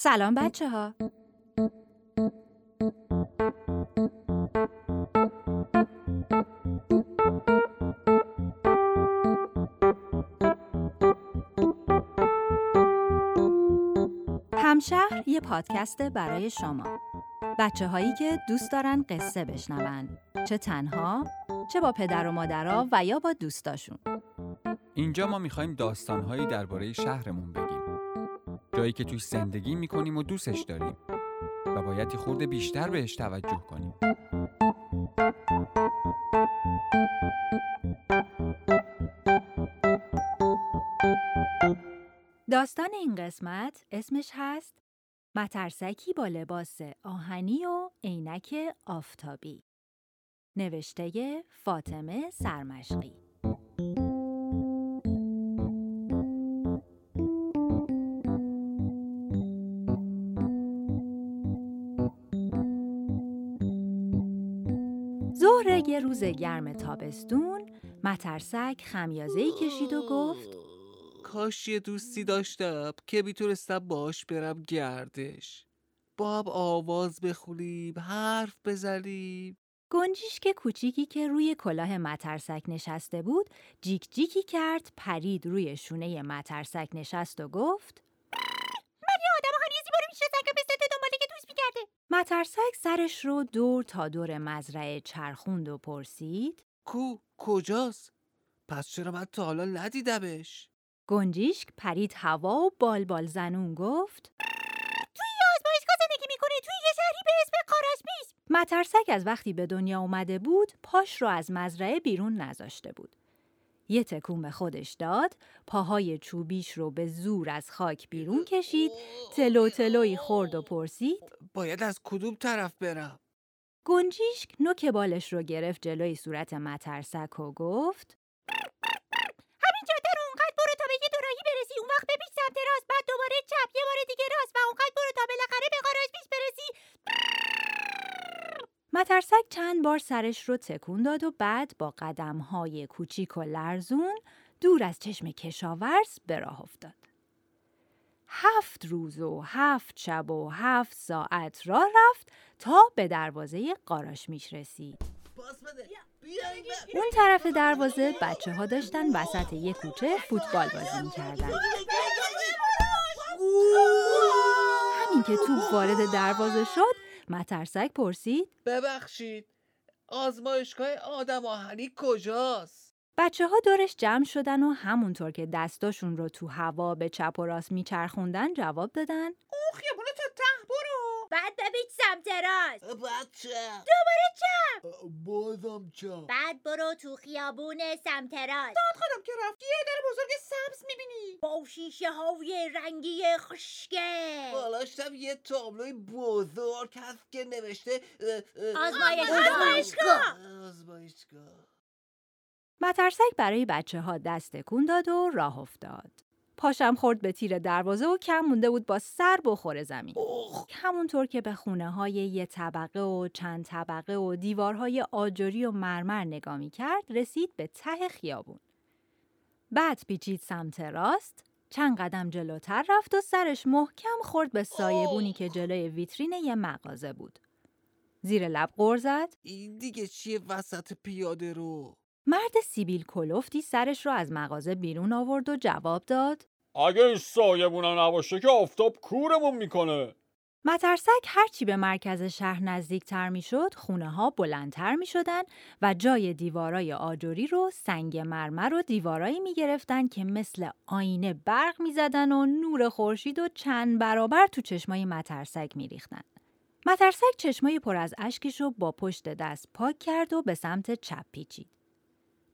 سلام بچه ها همشهر یه پادکست برای شما. بچه هایی که دوست دارن قصه بشنون. چه تنها چه با پدر و مادرها و یا با دوستاشون. اینجا ما می‌خوایم داستانهایی درباره شهرمون بگیم. جایی که توی زندگی می‌کنیم و دوستش داریم و باید خورده بیشتر بهش توجه کنیم. داستان این قسمت اسمش هست مترسکی با لباس آهنی و عینک آفتابی. نوشته فاطمه سرمشقی. یه روز گرم تابستون مترسک خمیازهی کشید و گفت کاش یه دوستی داشتم که می‌تونستم باش برم گردش. با هم آواز بخونیم حرف بزنیم. گنجیش که کوچیکی که روی کلاه مترسک نشسته بود جیک جیکی کرد پرید روی شونه مترسک نشست و گفت مترسک سرش رو دور تا دور مزرعه چرخوند و پرسید. کو کجاست؟ پس چرا من تا حالا ندیدمش؟ گنجیشک پرید هوا و بال بال زنون گفت. توی یه آزمایشگاه زندگی می‌کنه توی یه شهری به اسم قاراسپیس مترسک از وقتی به دنیا اومده بود پاش رو از مزرعه بیرون نذاشته بود. یه تکون به خودش داد، پاهای چوبیش رو به زور از خاک بیرون کشید، تلو تلوی خورد و پرسید. باید از کدوم طرف برم گنجیشک نوک بالش رو گرفت جلوی صورت مترسک و گفت همین جاده رو اونقدر برو تا به یه دوراهی برسی اون وقت بپیچ سمت راست بعد دوباره مترسک چند بار سرش رو تکون داد و بعد با قدمهای کوچیک و لرزون دور از چشم کشاورز به راه افتاد. هفت روز و هفت شب و هفت ساعت راه رفت تا به دروازه قاراش میش رسید. اون طرف دروازه بچه ها داشتن وسط یک کوچه فوتبال بازی می‌کردن. همین که توپ وارد دروازه شد مترسک پرسید. ببخشید آزمایشگاه آدم آهنی کجاست؟ بچه ها دورش جمع شدن و همونطور که دستاشون رو تو هوا به چپ و راست میچرخوندن جواب دادن. ته برو بعد بپیچ سمت راست. بچه دوباره چپ. بازم چه بعد برو تو خیابون سمت راست. خانم که رفتی یه در بزرگ سبز می‌بینی. با شیشه های رنگی خشکه بالاشتم یه تابلوی بزرگ هست که نوشته اه، اه، آزمایشگاه. آزمایشگاه. مترسک برای بچه ها دست تکون داد و راه افتاد. پاشم خورد به تیر دروازه و کم مونده بود با سر بخوره زمین. اوه همونطور که به خونه های یه طبقه و چند طبقه و دیوارهای آجری و مرمر نگاه می کرد رسید به ته خیابون. بعد پیچید سمت راست، چند قدم جلوتر رفت و سرش محکم خورد به سایبونی که جلوی ویترین یه مغازه بود. زیر لب غر زد، این دیگه چیه وسط پیاده رو؟ مرد سیبیل کلوفتی سرش رو از مغازه بیرون آورد و جواب داد. اگه این سایبونم نباشه که آفتاب کورمون می‌کنه مترسک هرچی به مرکز شهر نزدیکتر می‌شد خونه ها بلندتر می شدن و جای دیوارای آجری رو سنگ مرمر و دیوارایی می گرفتن که مثل آینه برق می زدن و نور خورشید و چند برابر تو چشمای مترسک می ریختن. مترسک چشمای پر از اشکش رو با پشت دست پاک کرد و به سمت چپ پیچید.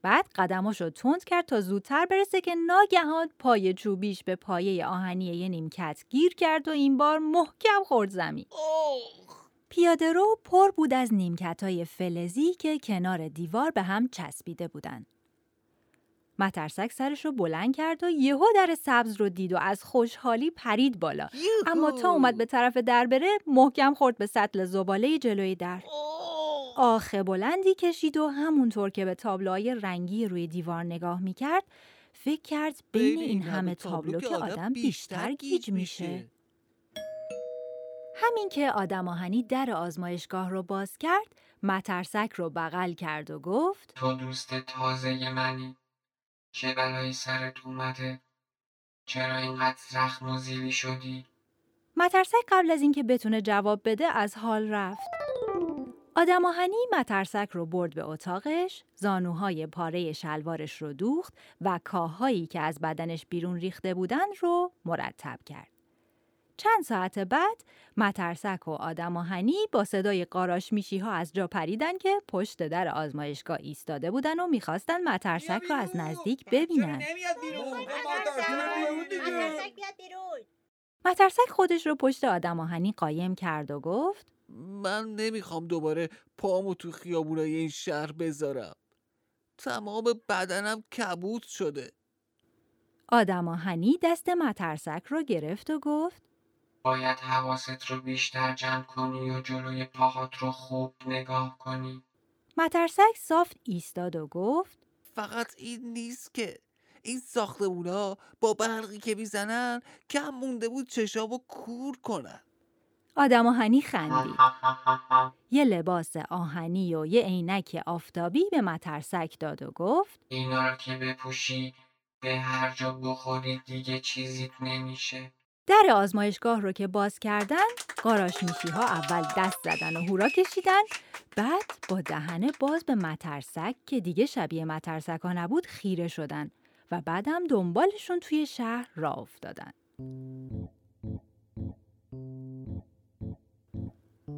بعد قدماشو تند کرد تا زودتر برسه که ناگهان پای چوبیش به پایه آهنی یه نیمکت گیر کرد و این بار محکم خورد زمین. پیاده رو پر بود از نیمکتای فلزی که کنار دیوار به هم چسبیده بودن. مترسک سرش رو بلند کرد و یهو در سبز رو دید و از خوشحالی پرید بالا. اما تا اومد به طرف در بره محکم خورد به سطل زباله جلوی در. آخه بلندی کشید و همونطور که به تابلوهای رنگی روی دیوار نگاه می‌کرد فکر کرد بین این همه تابلو که آدم بیشتر گیج میشه. همین که آدم آهنی در آزمایشگاه رو باز کرد مترسک رو بغل کرد و گفت تو دوست تازه منی چه بلایی سرت اومده چرا اینقدر زخم و زیلی شدی مترسک قبل از اینکه بتونه جواب بده از حال رفت. آدم آهنی مترسک رو برد به اتاقش، زانوهای پاره شلوارش رو دوخت و کاههایی که از بدنش بیرون ریخته بودن رو مرتب کرد. چند ساعت بعد مترسک و آدم آهنی با صدای قاراش میشی ها از جا پریدن که پشت در آزمایشگاه ایستاده بودن و می‌خواستن مترسک رو از نزدیک ببینن. مترسک خودش رو پشت آدم آهنی قایم کرد و گفت من نمی‌خوام دوباره پامو تو خیابونای این شهر بذارم. تمام بدنم کبود شده. آدم آهنی دست مترسک رو گرفت و گفت باید حواست رو بیشتر جمع کنی و جلوی پاهات رو خوب نگاه کنی. مترسک صاف ایستاد و گفت فقط این نیست که. این ساختمونا با برقی که می‌زنن کم مونده بود چشامو کور کنن. آدم آهنی خندید. یه لباس آهنی و یه عینک آفتابی به مترسک داد و گفت اینا رو که بپوشی به هر جا بخوری دیگه چیزیت نمیشه در آزمایشگاه رو که باز کردن قاراش میشی ها اول دست زدن و هورا کشیدن بعد با دهنه باز به مترسک که دیگه شبیه مترسک ها نبود خیره شدن و بعدم دنبالشون توی شهر راه افتادن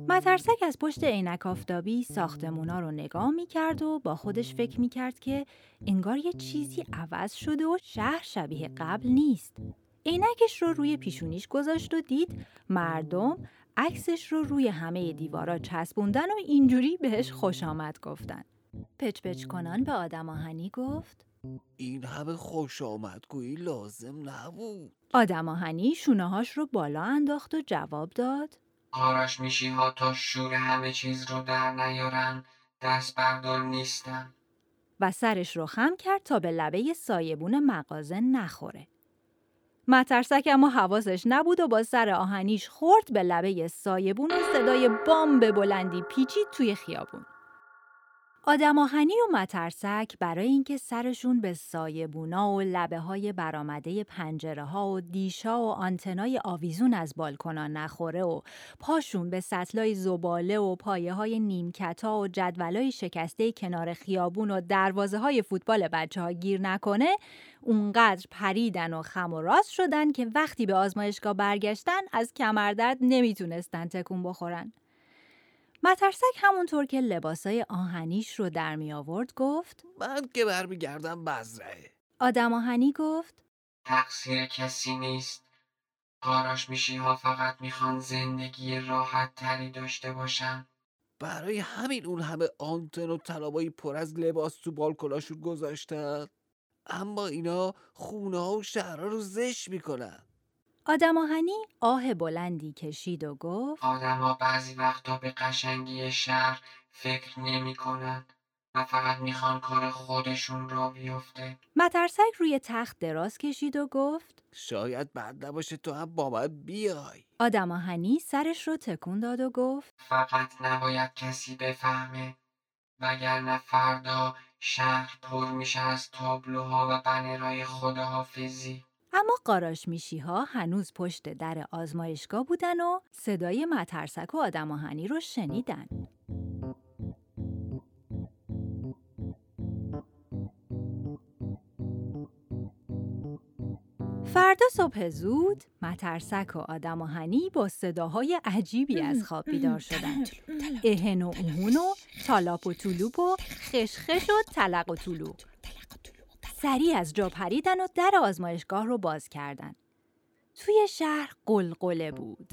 مترسک از پشت عینک آفتابی ساختمونا رو نگاه می‌کرد و با خودش فکر می‌کرد که انگار یه چیزی عوض شده و شهر شبیه قبل نیست. عینکش رو روی پیشونیش گذاشت و دید مردم عکسش رو روی همه دیوارا چسبوندن و اینجوری بهش خوش آمد گفتن. پچ پچ کنان به آدم آهنی گفت این همه خوش آمدگویی لازم نبود آدم آهنی شونه هاش رو بالا انداخت و جواب داد آراش میشی ها تا شور همه چیز رو در نیارن دست بردار نیستن و سرش رو خم کرد تا به لبه سایبون مغازه نخوره. مترسک اما حواسش نبود و با سر آهنیش خورد به لبه سایبون و صدای بام به بلندی پیچید توی خیابون. آدم آهنی و مترسک برای اینکه سرشون به سایبونا و لبه های برامده پنجره ها و دیشا و آنتنای آویزون از بالکنا نخوره و پاشون به سطلای زباله و پایه های نیمکتا و جدولای شکسته کنار خیابون و دروازه های فوتبال بچه ها گیر نکنه اونقدر پریدن و خم و راست شدن که وقتی به آزمایشگاه برگشتن از کمردرد نمی‌تونستن تکون بخورن. مترسک همونطور که لباسای آهنیش رو در می آورد گفت من که برمیگردم بزرعه آدم آهنی گفت تقصیر کسی نیست. آراش میشی ها فقط می‌خوان زندگی راحت تری داشته باشن. برای همین اون همه آنتن و طلابایی پر از لباس تو بالکناشون گذاشتن. اما اینا خونه ها و شهرها رو زش می‌کنن. آدم آهنی آه بلندی کشید و گفت آدما بعضی وقتا به قشنگی شهر فکر نمی و فقط می‌خوان کار خودشون را بیفته. مترسک روی تخت دراز کشید و گفت شاید بد نباشه تو هم با من بیای. آدم آهنی سرش رو تکون داد و گفت فقط نباید کسی بفهمه وگرنه فردا شهر پر میشه از تابلوها و بنرهای خداحافظی. اما قاراش میشی ها هنوز پشت در آزمایشگاه بودن و صدای مترسک و آدم آهنی رو شنیدن. فردا صبح زود مترسک و آدم آهنی با صداهای عجیبی از خواب بیدار شدن اهن و اوهون و تالاپ و طولوپ و خشخش و تلق و طولو سریع از جا پریدن و در آزمایشگاه رو باز کردن. توی شهر قلقله بود.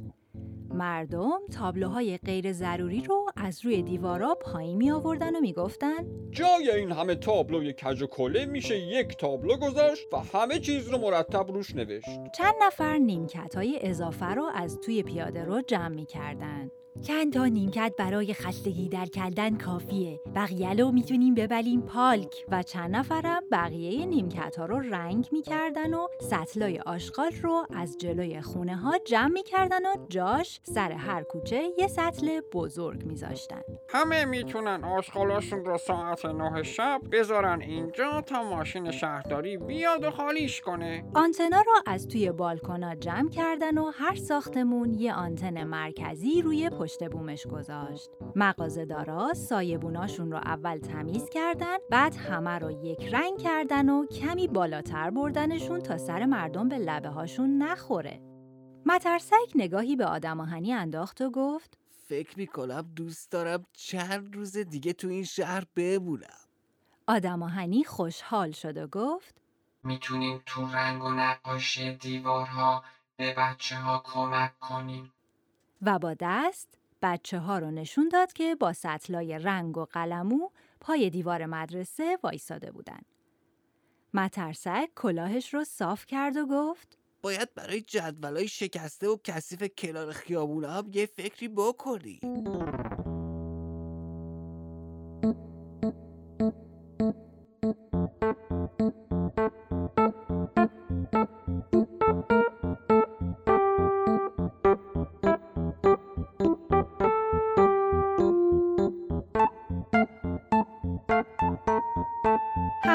مردم تابلوهای غیر ضروری رو از روی دیوارا پایین می آوردن و می گفتن جای این همه تابلوی کج و کله میشه یک تابلو گذاشت و همه چیز رو مرتب روش نوشت چند نفر نیمکت های اضافه رو از توی پیاده رو جمع می کردن. چند تا نیمکت برای خستگی در کردن کافیه بقیه رو می‌تونیم ببلیم پالک و چند نفرم بقیه نیمکت ها رو رنگ می‌کردن و سطلای آشغال رو از جلوی خونه ها جمع می‌کردن و جا جاش سر هر کوچه یه سطل بزرگ میذاشتن. همه می‌تونن آشغالاشون رو ساعت نه شب بذارن اینجا تا ماشین شهرداری بیاد و خالیش کنه آنتنا رو از توی بالکونا جمع کردن و هر ساختمون یه آنتن مرکزی روی پشت بومش گذاشت. مغازه‌دارا سایبوناشون رو اول تمیز کردن، بعد همه رو یک رنگ کردن و کمی بالاتر بردنشون تا سر مردم به لبه هاشون نخوره. مترسک نگاهی به آدم آهنی انداخت و گفت فکر می‌کنم دوست دارم چند روز دیگه تو این شهر بمونم آدم آهنی خوشحال شد و گفت می‌تونیم تو رنگ و نقاشی دیوارها به بچه ها کمک کنیم. و با دست بچه ها رو نشون داد که با سطلای رنگ و قلمو پای دیوار مدرسه وایساده بودن. مترسک کلاهش رو صاف کرد و گفت باید برای جدولای شکسته و کثیف کنار خیابون هم یه فکری بکنی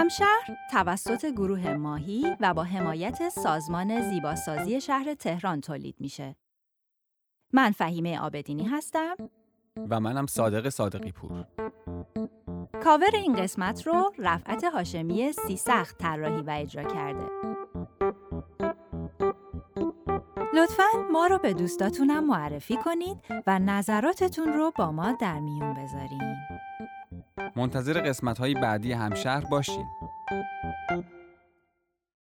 همشهر توسط گروه ماهی و با حمایت سازمان زیباسازی شهر تهران تولید میشه. من فهیمه آبدینی هستم. و منم صادق صادقی پور کاور این قسمت رو رفعت هاشمی سی سخت طراحی و اجرا کرده. لطفاً ما رو به دوستاتونم معرفی کنید و نظراتتون رو با ما در میون بذارین. منتظر قسمت های بعدی همشهر باشین